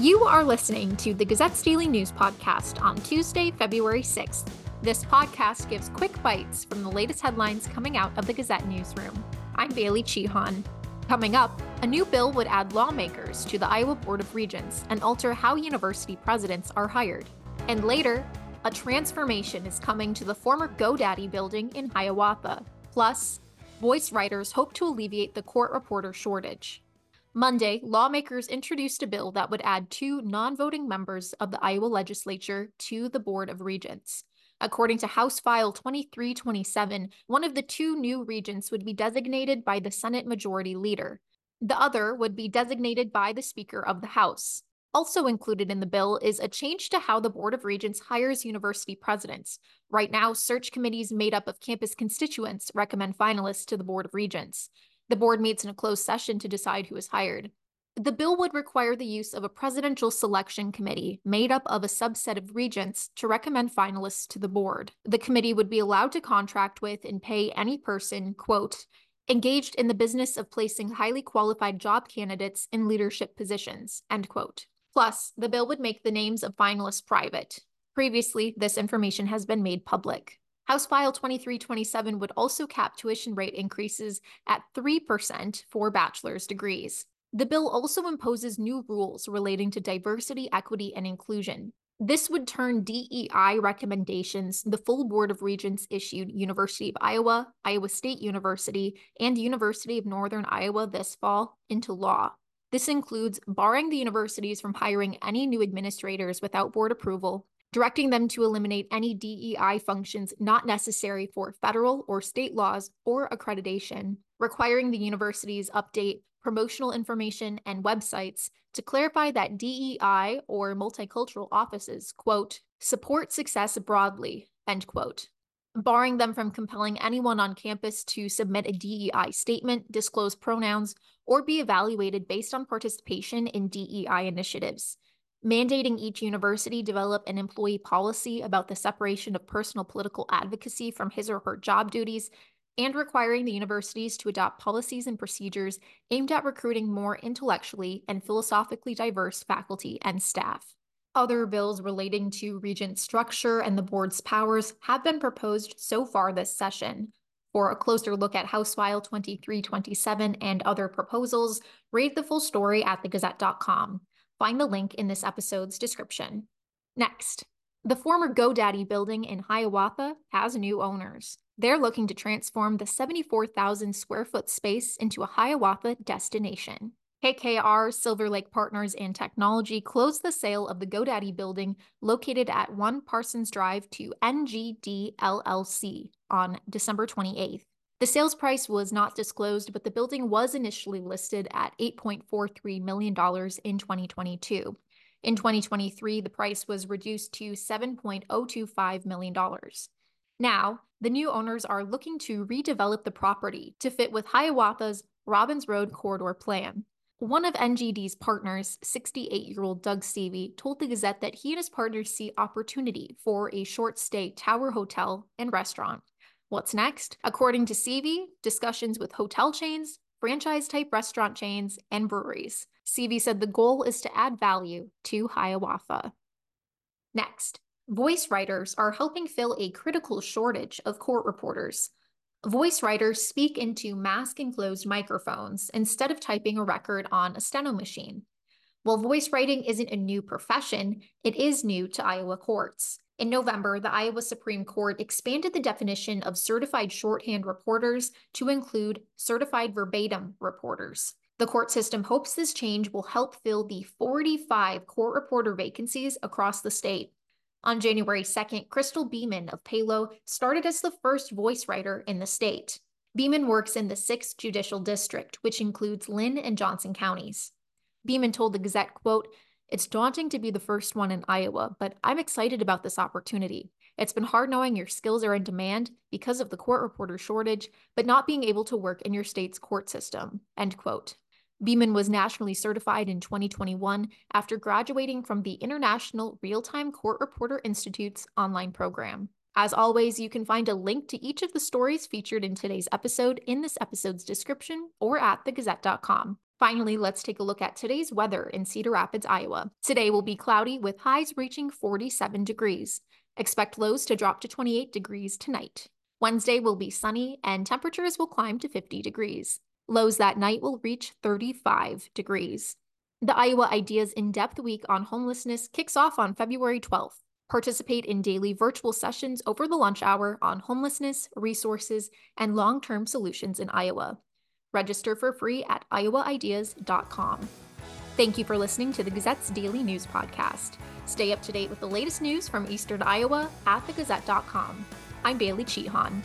You are listening to the Gazette's Daily News Podcast on Tuesday, February 6th. This podcast gives quick bites from the latest headlines coming out of the Gazette newsroom. I'm Bailey Cichon. Coming up, a new bill would add lawmakers to the Iowa Board of Regents and alter how university presidents are hired. And later, a transformation is coming to the former GoDaddy building in Hiawatha. Plus, voice writers hope to alleviate the court reporter shortage. Monday, lawmakers introduced a bill that would add two non voting members of the Iowa legislature to the Board of Regents. According to House File 2327, one of the two new regents would be designated by the Senate Majority Leader. The other would be designated by the Speaker of the House. Also included in the bill is a change to how the Board of Regents hires university presidents. Right now, search committees made up of campus constituents recommend finalists to the Board of Regents. The board meets in a closed session to decide who is hired. The bill would require the use of a presidential selection committee made up of a subset of regents to recommend finalists to the board. The committee would be allowed to contract with and pay any person, quote, engaged in the business of placing highly qualified job candidates in leadership positions, end quote. Plus, the bill would make the names of finalists private. Previously, this information has been made public. House File 2327 would also cap tuition rate increases at 3% for bachelor's degrees. The bill also imposes new rules relating to diversity, equity, and inclusion. This would turn DEI recommendations the full Board of Regents issued University of Iowa, Iowa State University, and University of Northern Iowa this fall into law. This includes barring the universities from hiring any new administrators without board approval, directing them to eliminate any DEI functions not necessary for federal or state laws or accreditation, requiring the universities update promotional information and websites to clarify that DEI or multicultural offices, quote, support success broadly, end quote, barring them from compelling anyone on campus to submit a DEI statement, disclose pronouns, or be evaluated based on participation in DEI initiatives mandating each university develop an employee policy about the separation of personal political advocacy from his or her job duties, and requiring the universities to adopt policies and procedures aimed at recruiting more intellectually and philosophically diverse faculty and staff. Other bills relating to regent structure and the board's powers have been proposed so far this session. For a closer look at House File 2327 and other proposals, read the full story at thegazette.com. Find the link in this episode's description. Next, the former GoDaddy building in Hiawatha has new owners. They're looking to transform the 74,000 square foot space into a Hiawatha destination. KKR, Silver Lake Partners, and Technology closed the sale of the GoDaddy building located at 1 Parsons Drive to NGD LLC on December 28th. The sales price was not disclosed, but the building was initially listed at $8.43 million in 2022. In 2023, the price was reduced to $7.025 million. Now, the new owners are looking to redevelop the property to fit with Hiawatha's Robbins Road corridor plan. One of NGD's partners, 68 year old Doug Stevie, told the Gazette that he and his partners see opportunity for a short stay tower hotel and restaurant. What's next? According to CV, discussions with hotel chains, franchise type restaurant chains, and breweries. CV said the goal is to add value to Hiawatha. Next, voice writers are helping fill a critical shortage of court reporters. Voice writers speak into mask enclosed microphones instead of typing a record on a steno machine. While voice writing isn't a new profession, it is new to Iowa courts. In November, the Iowa Supreme Court expanded the definition of certified shorthand reporters to include certified verbatim reporters. The court system hopes this change will help fill the 45 court reporter vacancies across the state. On January 2nd, Crystal Beeman of Palo started as the first voice writer in the state. Beeman works in the 6th Judicial District, which includes Linn and Johnson counties. Beeman told the Gazette, quote, it's daunting to be the first one in Iowa, but I'm excited about this opportunity. It's been hard knowing your skills are in demand because of the court reporter shortage, but not being able to work in your state's court system. End quote. Beeman was nationally certified in 2021 after graduating from the International Real Time Court Reporter Institute's online program. As always, you can find a link to each of the stories featured in today's episode in this episode's description or at thegazette.com. Finally, let's take a look at today's weather in Cedar Rapids, Iowa. Today will be cloudy with highs reaching 47 degrees. Expect lows to drop to 28 degrees tonight. Wednesday will be sunny and temperatures will climb to 50 degrees. Lows that night will reach 35 degrees. The Iowa Ideas In Depth Week on Homelessness kicks off on February 12th. Participate in daily virtual sessions over the lunch hour on homelessness, resources, and long term solutions in Iowa. Register for free at iowaideas.com. Thank you for listening to the Gazette's daily news podcast. Stay up to date with the latest news from Eastern Iowa at thegazette.com. I'm Bailey Cichon.